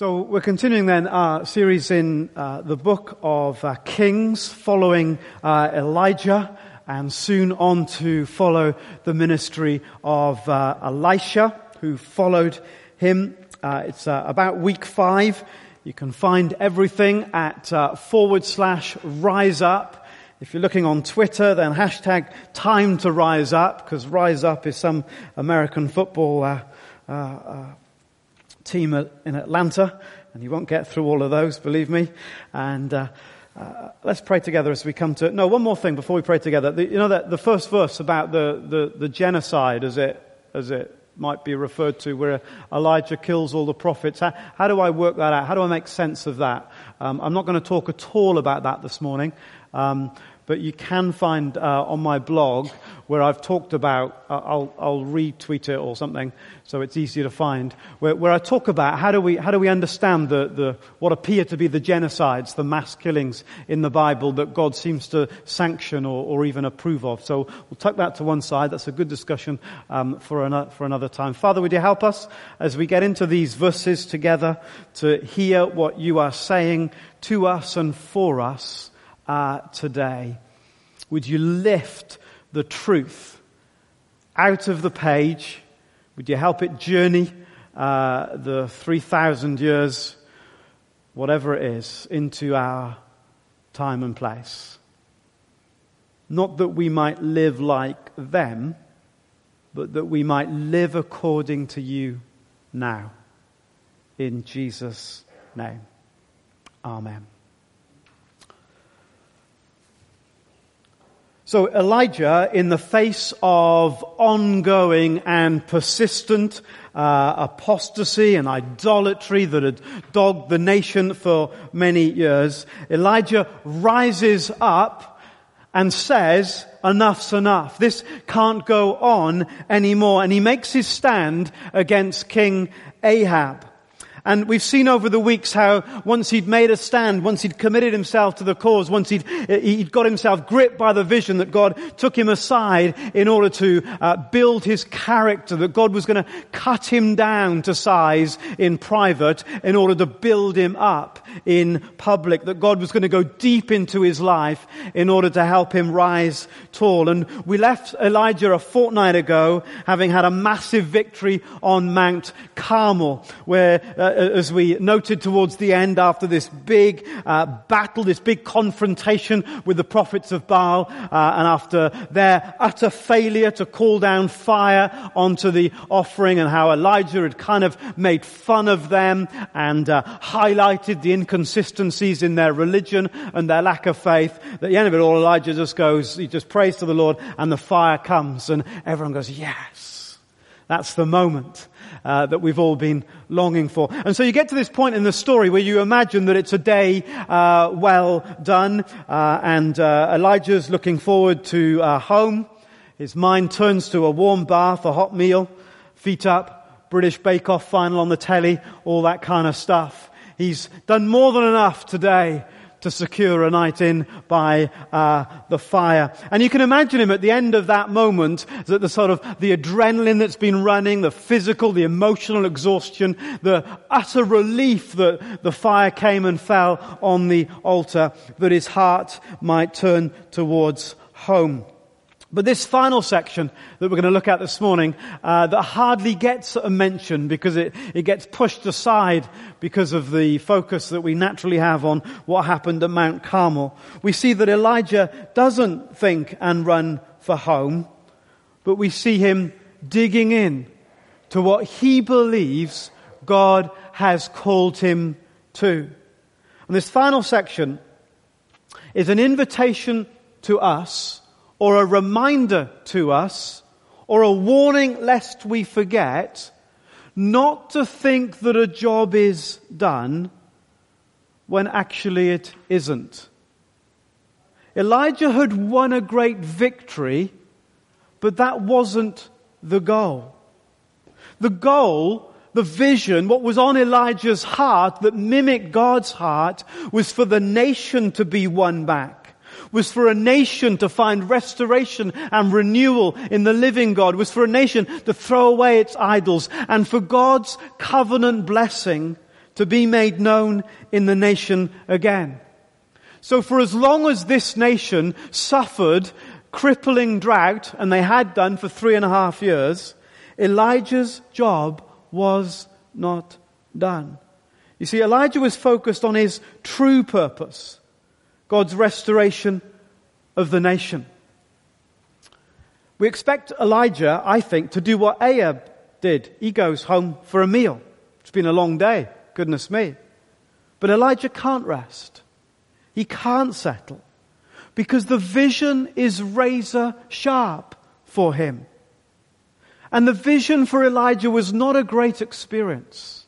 So we're continuing then our series in uh, the book of uh, Kings, following uh, Elijah, and soon on to follow the ministry of uh, Elisha, who followed him. Uh, it's uh, about week five. You can find everything at forward slash rise up. If you're looking on Twitter, then hashtag time to rise up, because rise up is some American football team in Atlanta, and you won't get through all of those, believe me. And uh, uh, let's pray together as we come to. No, one more thing before we pray together. The, you know that the first verse about the, the, the genocide, as it as it might be referred to, where Elijah kills all the prophets. How, how do I work that out? How do I make sense of that? Um, I'm not going to talk at all about that this morning. Um, but you can find uh, on my blog where I've talked about, uh, I'll, I'll, retweet it or something so it's easier to find, where, where I talk about how do we, how do we understand the, the, what appear to be the genocides, the mass killings in the Bible that God seems to sanction or, or even approve of. So we'll tuck that to one side. That's a good discussion um, for, an, for another time. Father, would you help us as we get into these verses together to hear what you are saying to us and for us uh, today. Would you lift the truth out of the page? Would you help it journey uh, the 3,000 years, whatever it is, into our time and place? Not that we might live like them, but that we might live according to you now. In Jesus' name. Amen. So Elijah, in the face of ongoing and persistent uh, apostasy and idolatry that had dogged the nation for many years, Elijah rises up and says, enough's enough. This can't go on anymore. And he makes his stand against King Ahab. And we've seen over the weeks how once he'd made a stand, once he'd committed himself to the cause, once he'd, he'd got himself gripped by the vision that God took him aside in order to uh, build his character, that God was going to cut him down to size in private in order to build him up in public, that God was going to go deep into his life in order to help him rise tall. And we left Elijah a fortnight ago having had a massive victory on Mount Carmel where uh, as we noted towards the end after this big uh, battle, this big confrontation with the prophets of Baal, uh, and after their utter failure to call down fire onto the offering and how Elijah had kind of made fun of them and uh, highlighted the inconsistencies in their religion and their lack of faith. At the end of it all, Elijah just goes, he just prays to the Lord and the fire comes and everyone goes, yes. That's the moment uh, that we've all been longing for. And so you get to this point in the story where you imagine that it's a day uh, well done, uh, and uh, Elijah's looking forward to uh, home. His mind turns to a warm bath, a hot meal, feet up, British Bake Off final on the telly, all that kind of stuff. He's done more than enough today to secure a night in by uh, the fire. And you can imagine him at the end of that moment, that the sort of the adrenaline that's been running, the physical, the emotional exhaustion, the utter relief that the fire came and fell on the altar, that his heart might turn towards home. But this final section that we're going to look at this morning, uh, that hardly gets a mention because it, it gets pushed aside because of the focus that we naturally have on what happened at Mount Carmel. We see that Elijah doesn't think and run for home, but we see him digging in to what he believes God has called him to. And this final section is an invitation to us or a reminder to us or a warning lest we forget not to think that a job is done when actually it isn't. Elijah had won a great victory, but that wasn't the goal. The goal, the vision, what was on Elijah's heart that mimicked God's heart was for the nation to be won back was for a nation to find restoration and renewal in the living God, was for a nation to throw away its idols, and for God's covenant blessing to be made known in the nation again. So for as long as this nation suffered crippling drought, and they had done for three and a half years, Elijah's job was not done. You see, Elijah was focused on his true purpose, God's restoration of the nation. We expect Elijah, I think, to do what Ahab did. He goes home for a meal. It's been a long day, goodness me. But Elijah can't rest. He can't settle because the vision is razor sharp for him. And the vision for Elijah was not a great experience.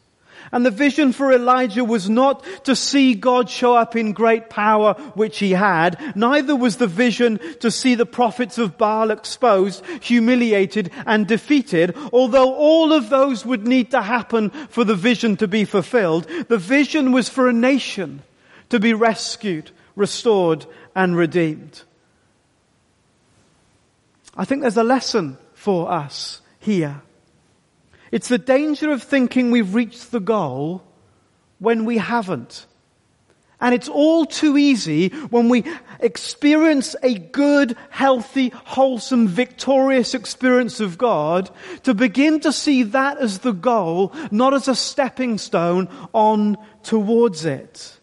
And the vision for Elijah was not to see God show up in great power, which he had. Neither was the vision to see the prophets of Baal exposed, humiliated, and defeated. Although all of those would need to happen for the vision to be fulfilled, the vision was for a nation to be rescued, restored, and redeemed. I think there's a lesson for us here. It's the danger of thinking we've reached the goal when we haven't. And it's all too easy when we experience a good, healthy, wholesome, victorious experience of God to begin to see that as the goal, not as a stepping stone on towards it.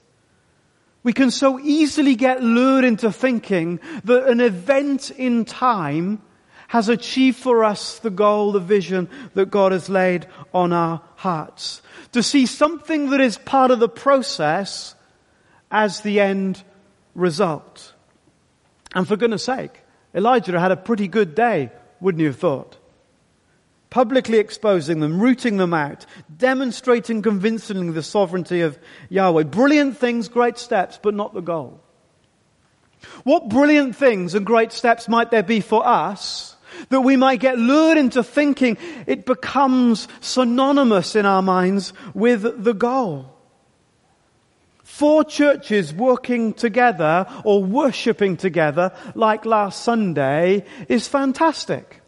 We can so easily get lured into thinking that an event in time has achieved for us the goal, the vision that God has laid on our hearts. To see something that is part of the process as the end result. And for goodness sake, Elijah had a pretty good day, wouldn't you have thought? Publicly exposing them, rooting them out, demonstrating convincingly the sovereignty of Yahweh. Brilliant things, great steps, but not the goal. What brilliant things and great steps might there be for us that we might get lured into thinking it becomes synonymous in our minds with the goal. Four churches working together or worshipping together like last Sunday is fantastic.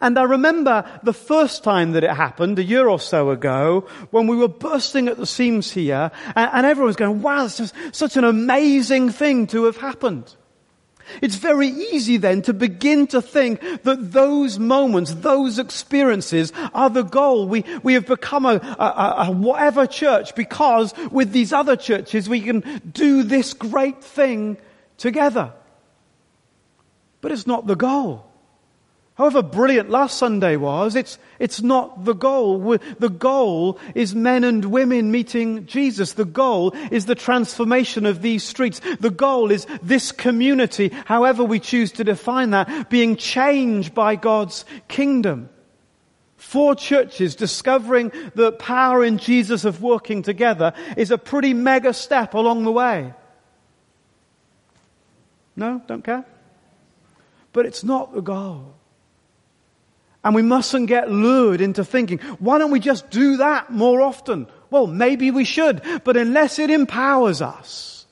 And I remember the first time that it happened, a year or so ago, when we were bursting at the seams here, and, everyone was going, wow, this is such an amazing thing to have happened. It's very easy then to begin to think that those moments, those experiences are the goal. We, we have become a, a, a whatever church because with these other churches we can do this great thing together. But it's not the goal. However brilliant last Sunday was, it's, it's not the goal. The goal is men and women meeting Jesus. The goal is the transformation of these streets. The goal is this community, however we choose to define that, being changed by God's kingdom. Four churches discovering the power in Jesus of working together is a pretty mega step along the way. No? Don't care? But it's not the goal. And we mustn't get lured into thinking, why don't we just do that more often? Well, maybe we should, but unless it empowers us,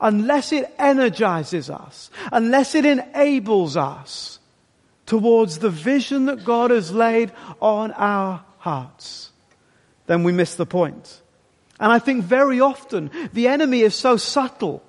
unless it energizes us, unless it enables us towards the vision that God has laid on our hearts, then we miss the point. And I think very often the enemy is so subtle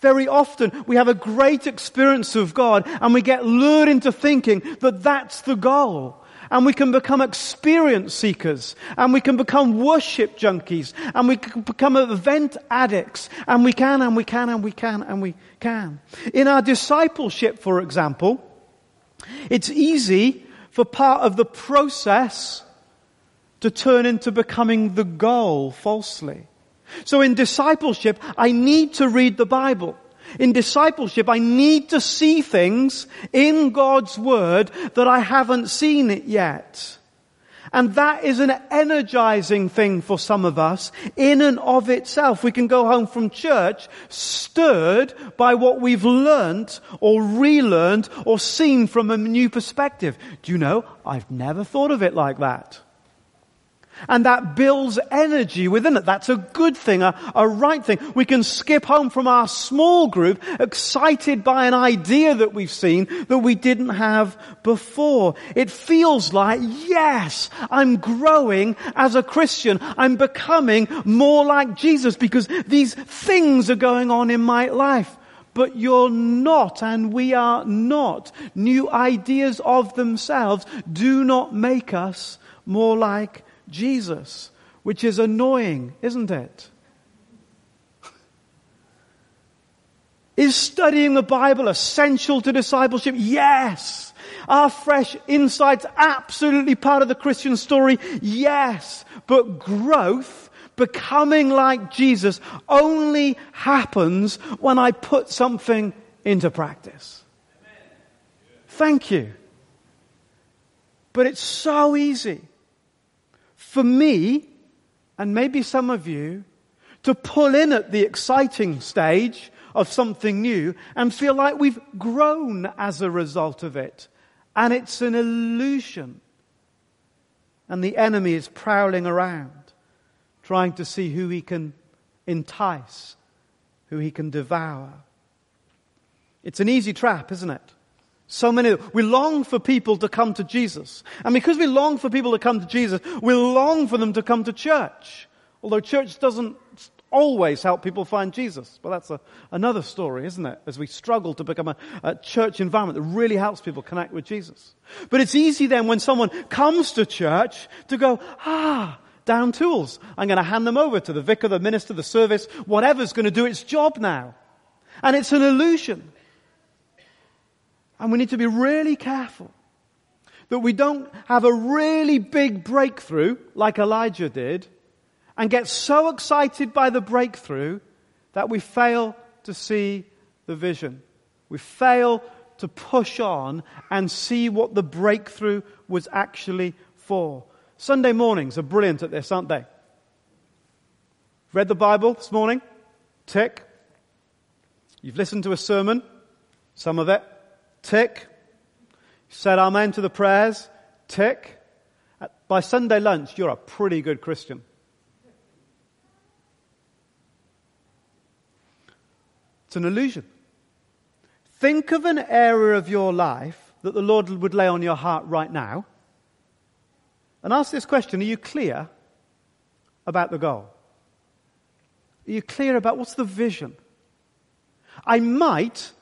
very often we have a great experience of God and we get lured into thinking that that's the goal. And we can become experience seekers and we can become worship junkies and we can become event addicts and we can and we can and we can and we can. In our discipleship, for example, it's easy for part of the process to turn into becoming the goal falsely. So in discipleship, I need to read the Bible. In discipleship, I need to see things in God's Word that I haven't seen it yet. And that is an energizing thing for some of us in and of itself. We can go home from church stirred by what we've learnt or relearned or seen from a new perspective. Do you know, I've never thought of it like that. And that builds energy within it. That's a good thing, a, a, right thing. We can skip home from our small group excited by an idea that we've seen that we didn't have before. It feels like, yes, I'm growing as a Christian. I'm becoming more like Jesus because these things are going on in my life. But you're not, and we are not. New ideas of themselves do not make us more like Jesus, which is annoying, isn't it? Is studying the Bible essential to discipleship? Yes. Are fresh insights absolutely part of the Christian story? Yes. But growth, becoming like Jesus, only happens when I put something into practice. Thank you. But it's so easy for me, and maybe some of you, to pull in at the exciting stage of something new and feel like we've grown as a result of it. And it's an illusion. And the enemy is prowling around, trying to see who he can entice, who he can devour. It's an easy trap, isn't it? So many, we long for people to come to Jesus. And because we long for people to come to Jesus, we long for them to come to church. Although church doesn't always help people find Jesus. But that's a, another story, isn't it? As we struggle to become a, a church environment that really helps people connect with Jesus. But it's easy then when someone comes to church to go, ah, down tools. I'm going to hand them over to the vicar, the minister, the service, whatever's going to do its job now. And it's an illusion. And we need to be really careful that we don't have a really big breakthrough like Elijah did and get so excited by the breakthrough that we fail to see the vision. We fail to push on and see what the breakthrough was actually for. Sunday mornings are brilliant at this, aren't they? Read the Bible this morning? Tick. You've listened to a sermon? Some of it. Tick. Said amen to the prayers. Tick. By Sunday lunch, you're a pretty good Christian. It's an illusion. Think of an area of your life that the Lord would lay on your heart right now and ask this question Are you clear about the goal? Are you clear about what's the vision? I might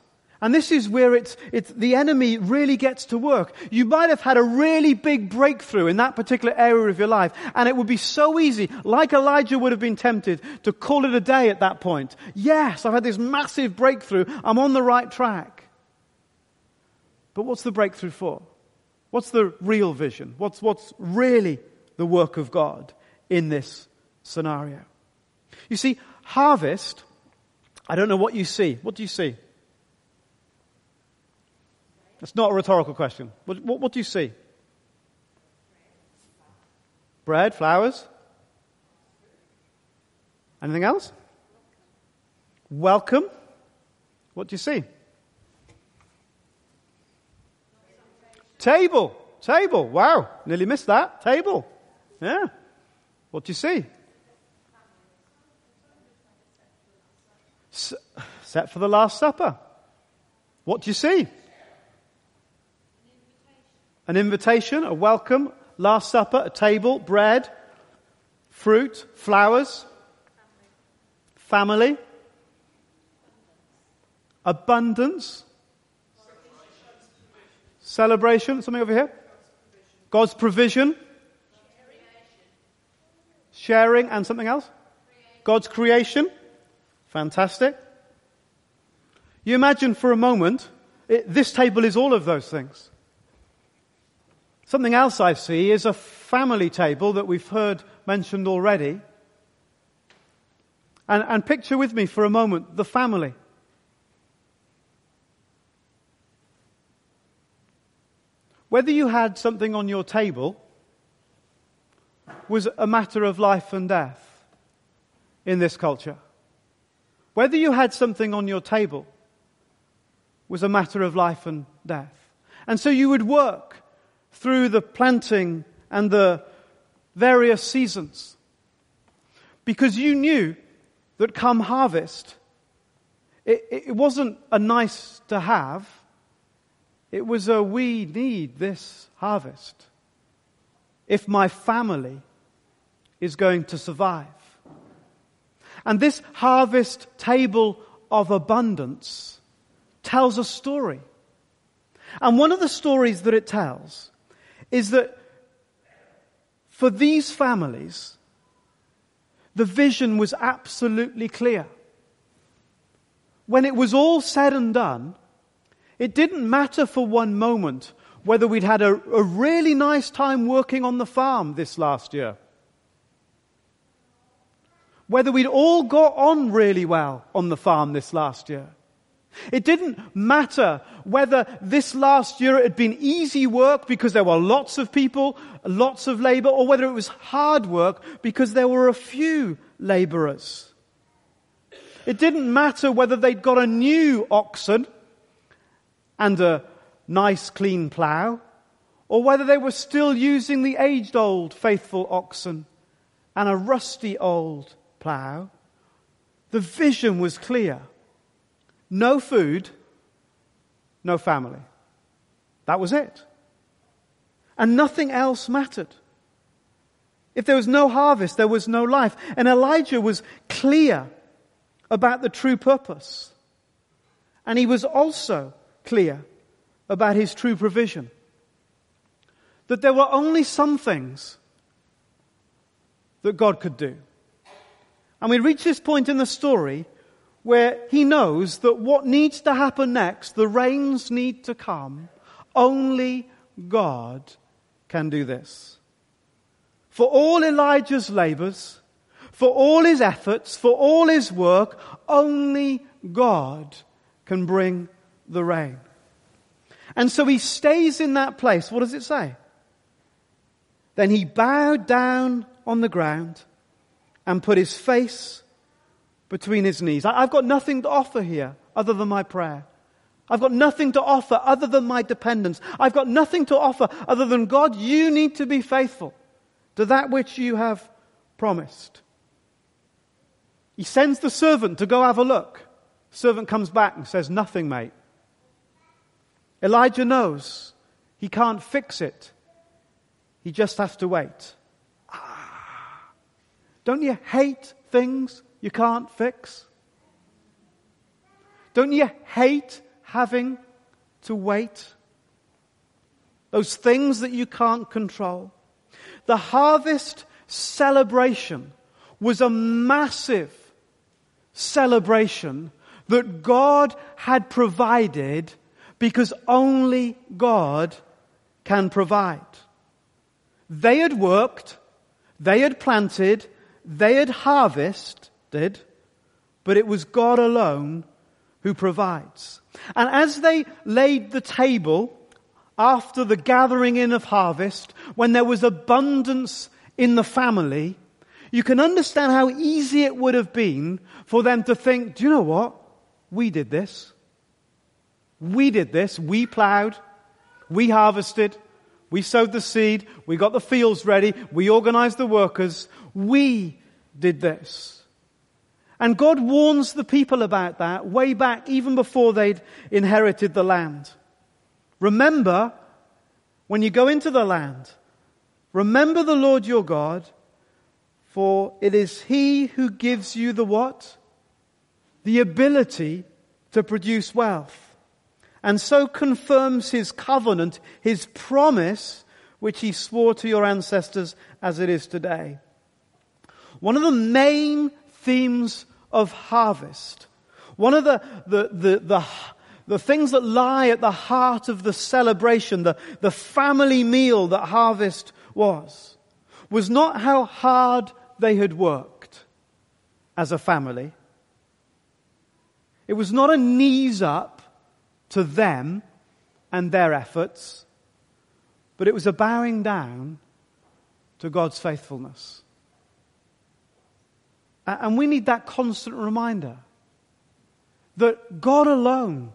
and this is where it's, it's, the enemy really gets to work. You might have had a really big breakthrough in that particular area of your life, and it would be so easy, like Elijah would have been tempted, to call it a day at that point. Yes, I've had this massive breakthrough. I'm on the right track. But what's the breakthrough for? What's the real vision? What's, what's really the work of God in this scenario? You see, harvest, I don't know what you see. What do you see? That's not a rhetorical question. What, what, what do you see? Bread, flowers? Anything else? Welcome. What do you see? Table. Table. Wow. Nearly missed that. Table. Yeah. What do you see? S- set for the Last Supper. What do you see? An invitation, a welcome, Last Supper, a table, bread, fruit, flowers, family, abundance, celebration, something over here, God's provision, sharing, and something else, God's creation, fantastic. You imagine for a moment, it, this table is all of those things. Something else I see is a family table that we've heard mentioned already. And, and picture with me for a moment the family. Whether you had something on your table was a matter of life and death in this culture. Whether you had something on your table was a matter of life and death. And so you would work through the planting and the, various seasons. Because you knew that come harvest, it, it wasn't a nice to have, it was a we need this harvest. If my family is going to survive. And this harvest table of abundance tells a story. And one of the stories that it tells is that for these families, the vision was absolutely clear. When it was all said and done, it didn't matter for one moment whether we'd had a, a really nice time working on the farm this last year. Whether we'd all got on really well on the farm this last year. It didn't matter whether this last year it had been easy work because there were lots of people, lots of labor, or whether it was hard work because there were a few laborers. It didn't matter whether they'd got a new oxen and a nice clean plough, or whether they were still using the aged old faithful oxen and a rusty old plough. The vision was clear. No food, no family. That was it. And nothing else mattered. If there was no harvest, there was no life. And Elijah was clear about the true purpose. And he was also clear about his true provision. That there were only some things that God could do. And we reach this point in the story where he knows that what needs to happen next, the rains need to come, only God can do this. For all Elijah's labors, for all his efforts, for all his work, only God can bring the rain. And so he stays in that place. What does it say? Then he bowed down on the ground and put his face between his knees. I've got nothing to offer here other than my prayer. I've got nothing to offer other than my dependence. I've got nothing to offer other than God, you need to be faithful to that which you have promised. He sends the servant to go have a look. Servant comes back and says, Nothing, mate. Elijah knows he can't fix it. He just has to wait. Ah. Don't you hate things you can't fix? Don't you hate having to wait? Those things that you can't control. The harvest celebration was a massive celebration that God had provided because only God can provide. They had worked, they had planted, they had harvested, but it was God alone who provides. And as they laid the table after the gathering in of harvest, when there was abundance in the family, you can understand how easy it would have been for them to think, do you know what? We did this. We did this. We plowed. We harvested. We sowed the seed. We got the fields ready. We organized the workers. We did this. And God warns the people about that way back, even before they'd inherited the land. Remember, when you go into the land, remember the Lord your God, for it is He who gives you the what? The ability to produce wealth and so confirms his covenant, his promise, which he swore to your ancestors as it is today. One of the main themes of harvest, one of the, the, the, the, the things that lie at the heart of the celebration, the, the family meal that harvest was, was not how hard they had worked as a family. It was not a knees up to them and their efforts, but it was a bowing down to God's faithfulness. And we need that constant reminder that God alone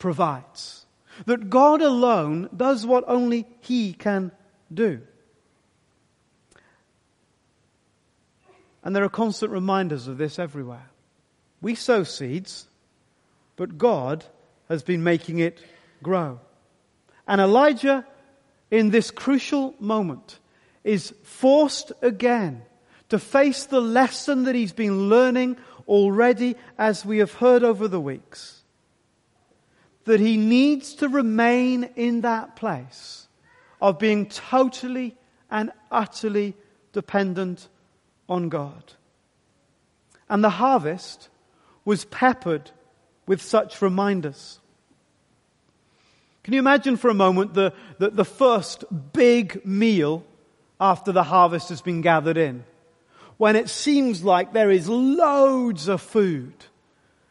provides, that God alone does what only He can do. And there are constant reminders of this everywhere. We sow seeds, but God has been making it grow. And Elijah, in this crucial moment, is forced again to face the lesson that he's been learning already as we have heard over the weeks. That he needs to remain in that place of being totally and utterly dependent on God. And the harvest was peppered with such reminders. Can you imagine for a moment the, the, the, first big meal after the harvest has been gathered in? When it seems like there is loads of food.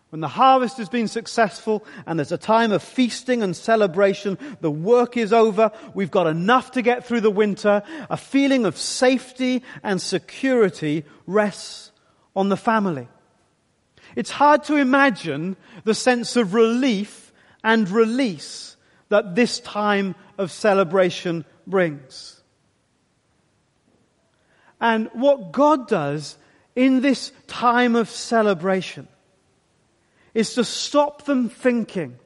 When the harvest has been successful and there's a time of feasting and celebration, the work is over, we've got enough to get through the winter, a feeling of safety and security rests on the family. It's hard to imagine the sense of relief and release that this time of celebration brings. And what God does in this time of celebration is to stop them thinking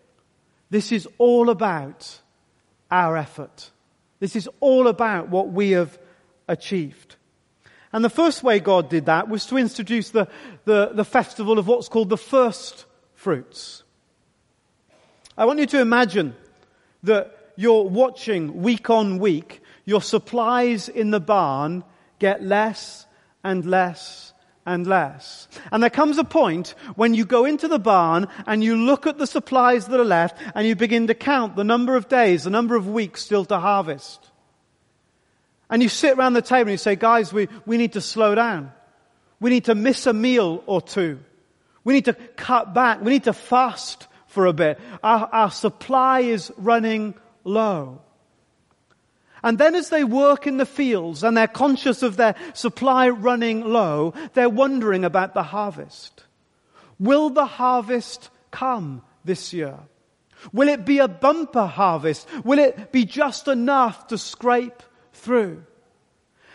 this is all about our effort. This is all about what we have achieved. And the first way God did that was to introduce the, the, the, festival of what's called the first fruits. I want you to imagine that you're watching week on week, your supplies in the barn get less and less and less. And there comes a point when you go into the barn and you look at the supplies that are left and you begin to count the number of days, the number of weeks still to harvest. And you sit around the table and you say, guys, we, we need to slow down. We need to miss a meal or two. We need to cut back. We need to fast for a bit. Our, our supply is running low. And then as they work in the fields and they're conscious of their supply running low, they're wondering about the harvest. Will the harvest come this year? Will it be a bumper harvest? Will it be just enough to scrape through?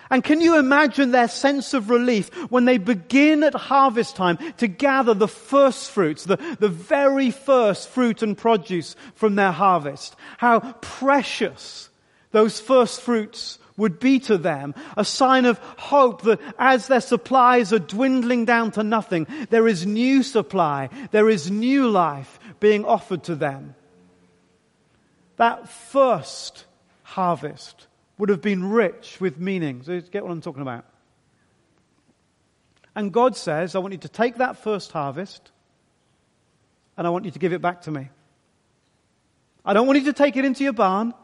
And can you imagine their sense of relief when they begin at harvest time to gather the first fruits, the, the very first fruit and produce from their harvest? How precious those first fruits would be to them a sign of hope that as their supplies are dwindling down to nothing, there is new supply, there is new life being offered to them. That first harvest would have been rich with meaning. So get what I'm talking about? And God says, I want you to take that first harvest and I want you to give it back to me. I don't want you to take it into your barn.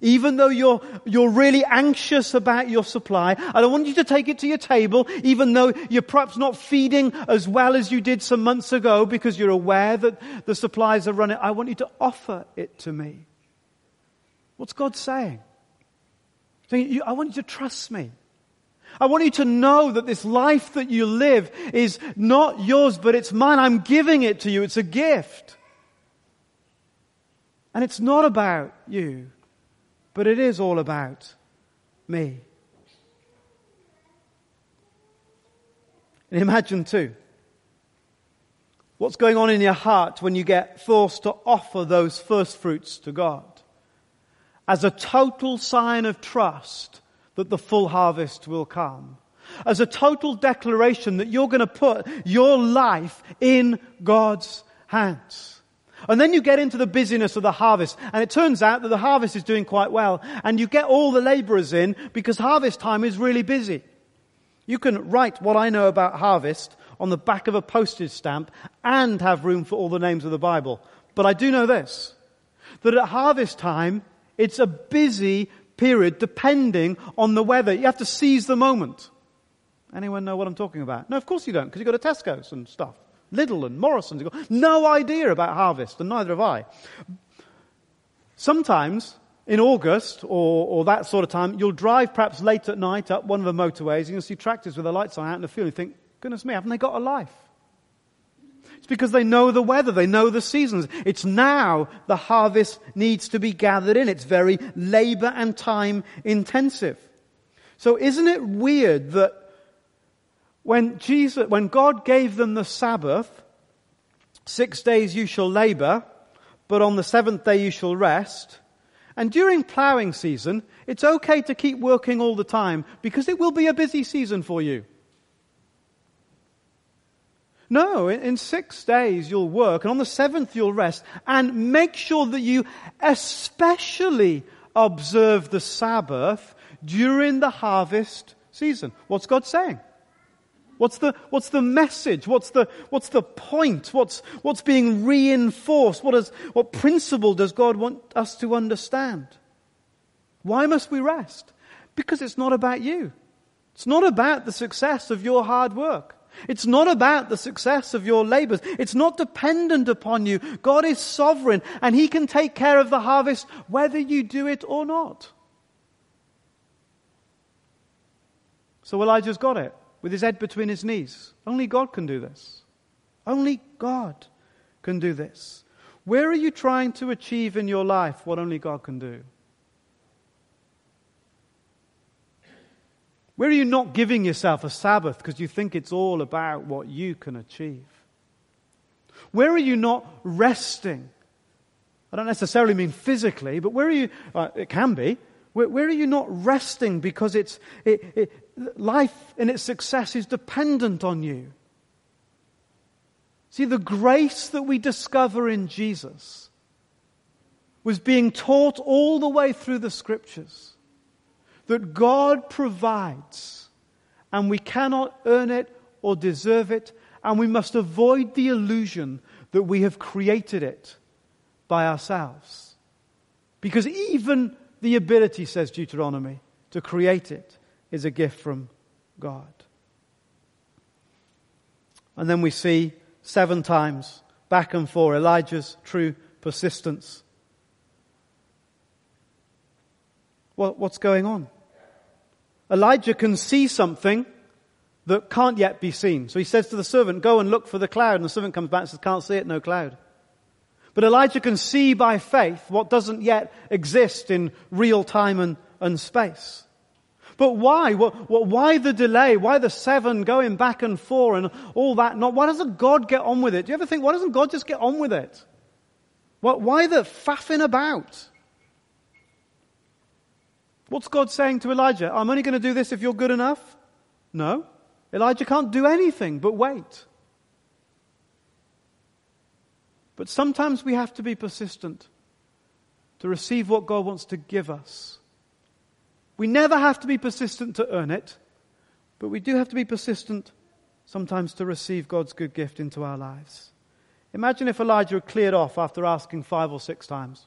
Even though you're, you're really anxious about your supply, I don't want you to take it to your table, even though you're perhaps not feeding as well as you did some months ago because you're aware that the supplies are running. I want you to offer it to me. What's God saying? Saying, I want you to trust me. I want you to know that this life that you live is not yours, but it's mine. I'm giving it to you. It's a gift. And it's not about you, but it is all about me. And imagine too, what's going on in your heart when you get forced to offer those first fruits to God as a total sign of trust that the full harvest will come. As a total declaration that you're going to put your life in God's hands. And then you get into the busyness of the harvest, and it turns out that the harvest is doing quite well, and you get all the laborers in because harvest time is really busy. You can write what I know about harvest on the back of a postage stamp and have room for all the names of the Bible. But I do know this, that at harvest time, it's a busy period depending on the weather. You have to seize the moment. Anyone know what I'm talking about? No, of course you don't, because you go to Tesco's and stuff. Lidl and Morrison's. You've got no idea about harvest, and neither have I. Sometimes, in August or, or that sort of time, you'll drive perhaps late at night up one of the motorways, and you'll see tractors with the lights on out in the field, and you think, goodness me, haven't they got a life? It's because they know the weather, they know the seasons. It's now the harvest needs to be gathered in. It's very labor and time intensive. So isn't it weird that when Jesus, when God gave them the Sabbath, six days you shall labor, but on the seventh day you shall rest. And during plowing season, it's okay to keep working all the time because it will be a busy season for you. No, in six days you'll work, and on the seventh you'll rest, and make sure that you especially observe the Sabbath during the harvest season. What's God saying? What's the, what's the message? What's the, what's the point? What's, what's being reinforced? What, is, what principle does God want us to understand? Why must we rest? Because it's not about you. It's not about the success of your hard work. It's not about the success of your labors. It's not dependent upon you. God is sovereign and He can take care of the harvest whether you do it or not. So Elijah's got it with his head between his knees. Only God can do this. Only God can do this. Where are you trying to achieve in your life what only God can do? Where are you not giving yourself a Sabbath because you think it's all about what you can achieve? Where are you not resting? I don't necessarily mean physically, but where are you? Uh, it can be. Where, where, are you not resting because it's, it, it, life and its success is dependent on you? See, the grace that we discover in Jesus was being taught all the way through the scriptures that God provides, and we cannot earn it or deserve it, and we must avoid the illusion that we have created it by ourselves. Because even the ability, says Deuteronomy, to create it is a gift from God. And then we see seven times, back and forth, Elijah's true persistence. What, what's going on? Elijah can see something that can't yet be seen. So he says to the servant, go and look for the cloud. And the servant comes back and says, can't see it, no cloud. But Elijah can see by faith what doesn't yet exist in real time and, and space. But why? What, what, why the delay? Why the seven going back and forth and all that? Not, why doesn't God get on with it? Do you ever think, why doesn't God just get on with it? What, why the faffing about? What's God saying to Elijah? I'm only going to do this if you're good enough? No. Elijah can't do anything but wait. But sometimes we have to be persistent to receive what God wants to give us. We never have to be persistent to earn it, but we do have to be persistent sometimes to receive God's good gift into our lives. Imagine if Elijah had cleared off after asking five or six times.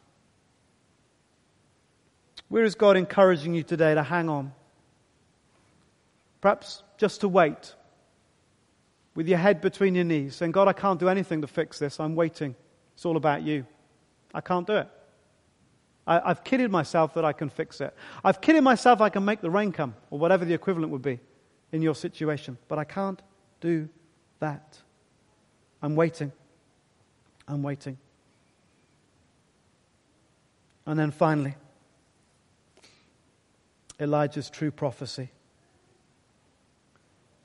Where is God encouraging you today to hang on? Perhaps just to wait with your head between your knees, saying, God, I can't do anything to fix this. I'm waiting. It's all about you. I can't do it. I, have kidded myself that I can fix it. I've kidded myself I can make the rain come, or whatever the equivalent would be in your situation. But I can't do that. I'm waiting. I'm waiting. And then finally, Elijah's true prophecy.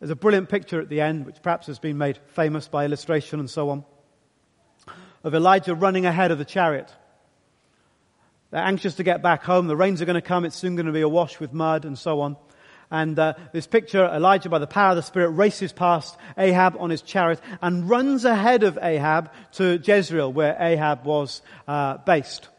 There's a brilliant picture at the end, which perhaps has been made famous by illustration and so on, of Elijah running ahead of the chariot. They're anxious to get back home. The rains are going to come. It's soon going to be awash with mud and so on. And uh, this picture, Elijah, by the power of the Spirit, races past Ahab on his chariot and runs ahead of Ahab to Jezreel, where Ahab was uh, based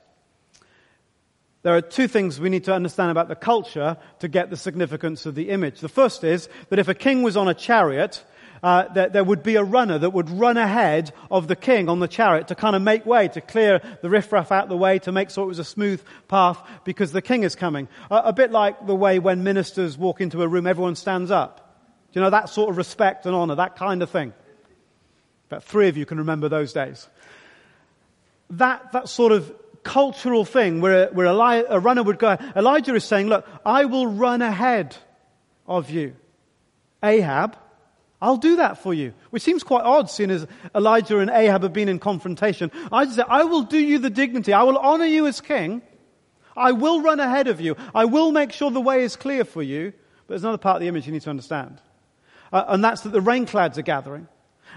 there are two things we need to understand about the culture to get the significance of the image. The first is that if a king was on a chariot, uh, that there would be a runner that would run ahead of the king on the chariot to kind of make way, to clear the riffraff out the way, to make sure it was a smooth path because the king is coming. A bit like the way when ministers walk into a room, everyone stands up. Do you know, that sort of respect and honor, that kind of thing. About three of you can remember those days. That, that sort of cultural thing where, where Eli- a runner would go. Elijah is saying, look, I will run ahead of you. Ahab, I'll do that for you. Which seems quite odd seeing as Elijah and Ahab have been in confrontation. I say, I will do you the dignity. I will honor you as king. I will run ahead of you. I will make sure the way is clear for you. But there's another part of the image you need to understand. Uh, and that's that the rain clouds are gathering.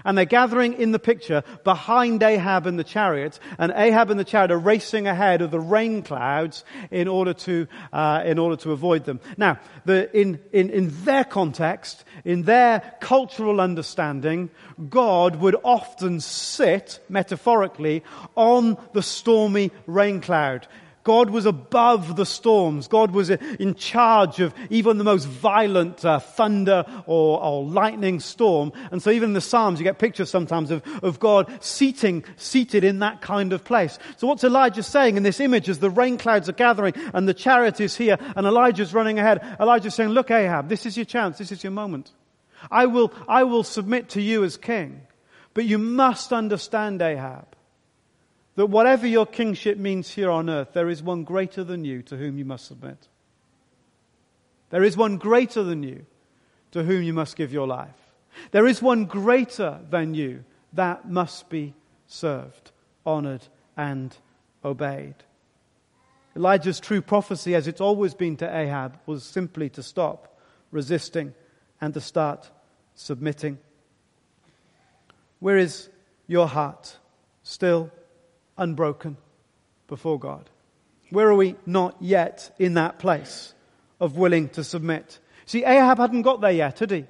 And they're gathering in the picture behind Ahab and the chariots, and Ahab and the chariot are racing ahead of the rain clouds in order to, uh, in order to avoid them. Now, the, in, in, in their context, in their cultural understanding, God would often sit, metaphorically, on the stormy rain cloud. God was above the storms. God was in charge of even the most violent uh, thunder or, or, lightning storm. And so even in the Psalms, you get pictures sometimes of, of God seating, seated in that kind of place. So what's Elijah saying in this image as the rain clouds are gathering and the chariot is here and Elijah's running ahead? Elijah's saying, look Ahab, this is your chance. This is your moment. I will, I will submit to you as king. But you must understand Ahab that whatever your kingship means here on earth, there is one greater than you to whom you must submit. There is one greater than you to whom you must give your life. There is one greater than you that must be served, honored, and obeyed. Elijah's true prophecy, as it's always been to Ahab, was simply to stop resisting and to start submitting. Where is your heart? Still unbroken before God? Where are we not yet in that place of willing to submit? See, Ahab hadn't got there yet, had he?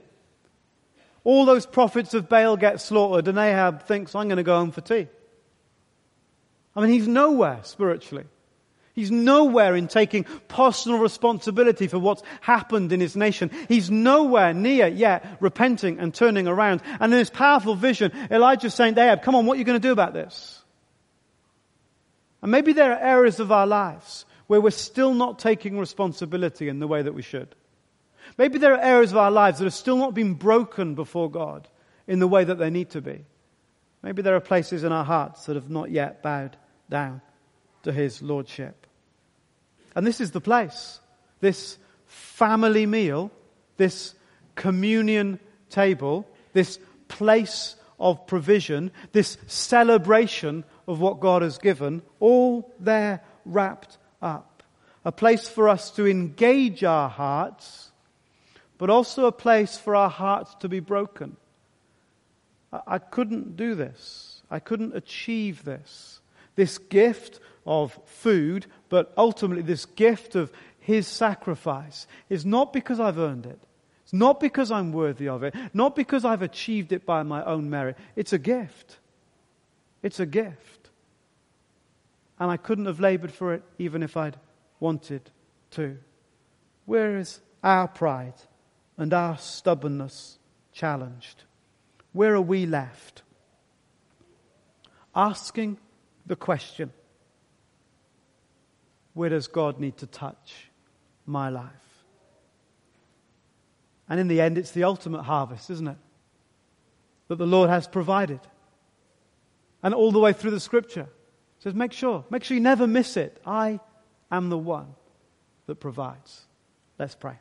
All those prophets of Baal get slaughtered, and Ahab thinks, I'm going to go home for tea. I mean, he's nowhere spiritually. He's nowhere in taking personal responsibility for what's happened in his nation. He's nowhere near yet repenting and turning around. And in this powerful vision, Elijah's saying to Ahab, come on, what are you going to do about this? And maybe there are areas of our lives where we're still not taking responsibility in the way that we should. Maybe there are areas of our lives that have still not been broken before God in the way that they need to be. Maybe there are places in our hearts that have not yet bowed down to His Lordship. And this is the place. This family meal, this communion table, this place of provision, this celebration of what God has given, all there wrapped up. A place for us to engage our hearts, but also a place for our hearts to be broken. I couldn't do this. I couldn't achieve this. This gift of food, but ultimately this gift of His sacrifice is not because I've earned it. It's not because I'm worthy of it. Not because I've achieved it by my own merit. It's a gift. It's a gift and I couldn't have labored for it even if I'd wanted to. Where is our pride and our stubbornness challenged? Where are we left? Asking the question where does God need to touch my life? And in the end, it's the ultimate harvest, isn't it? That the Lord has provided. And all the way through the scripture, says, make sure, make sure you never miss it. I am the one that provides. Let's pray.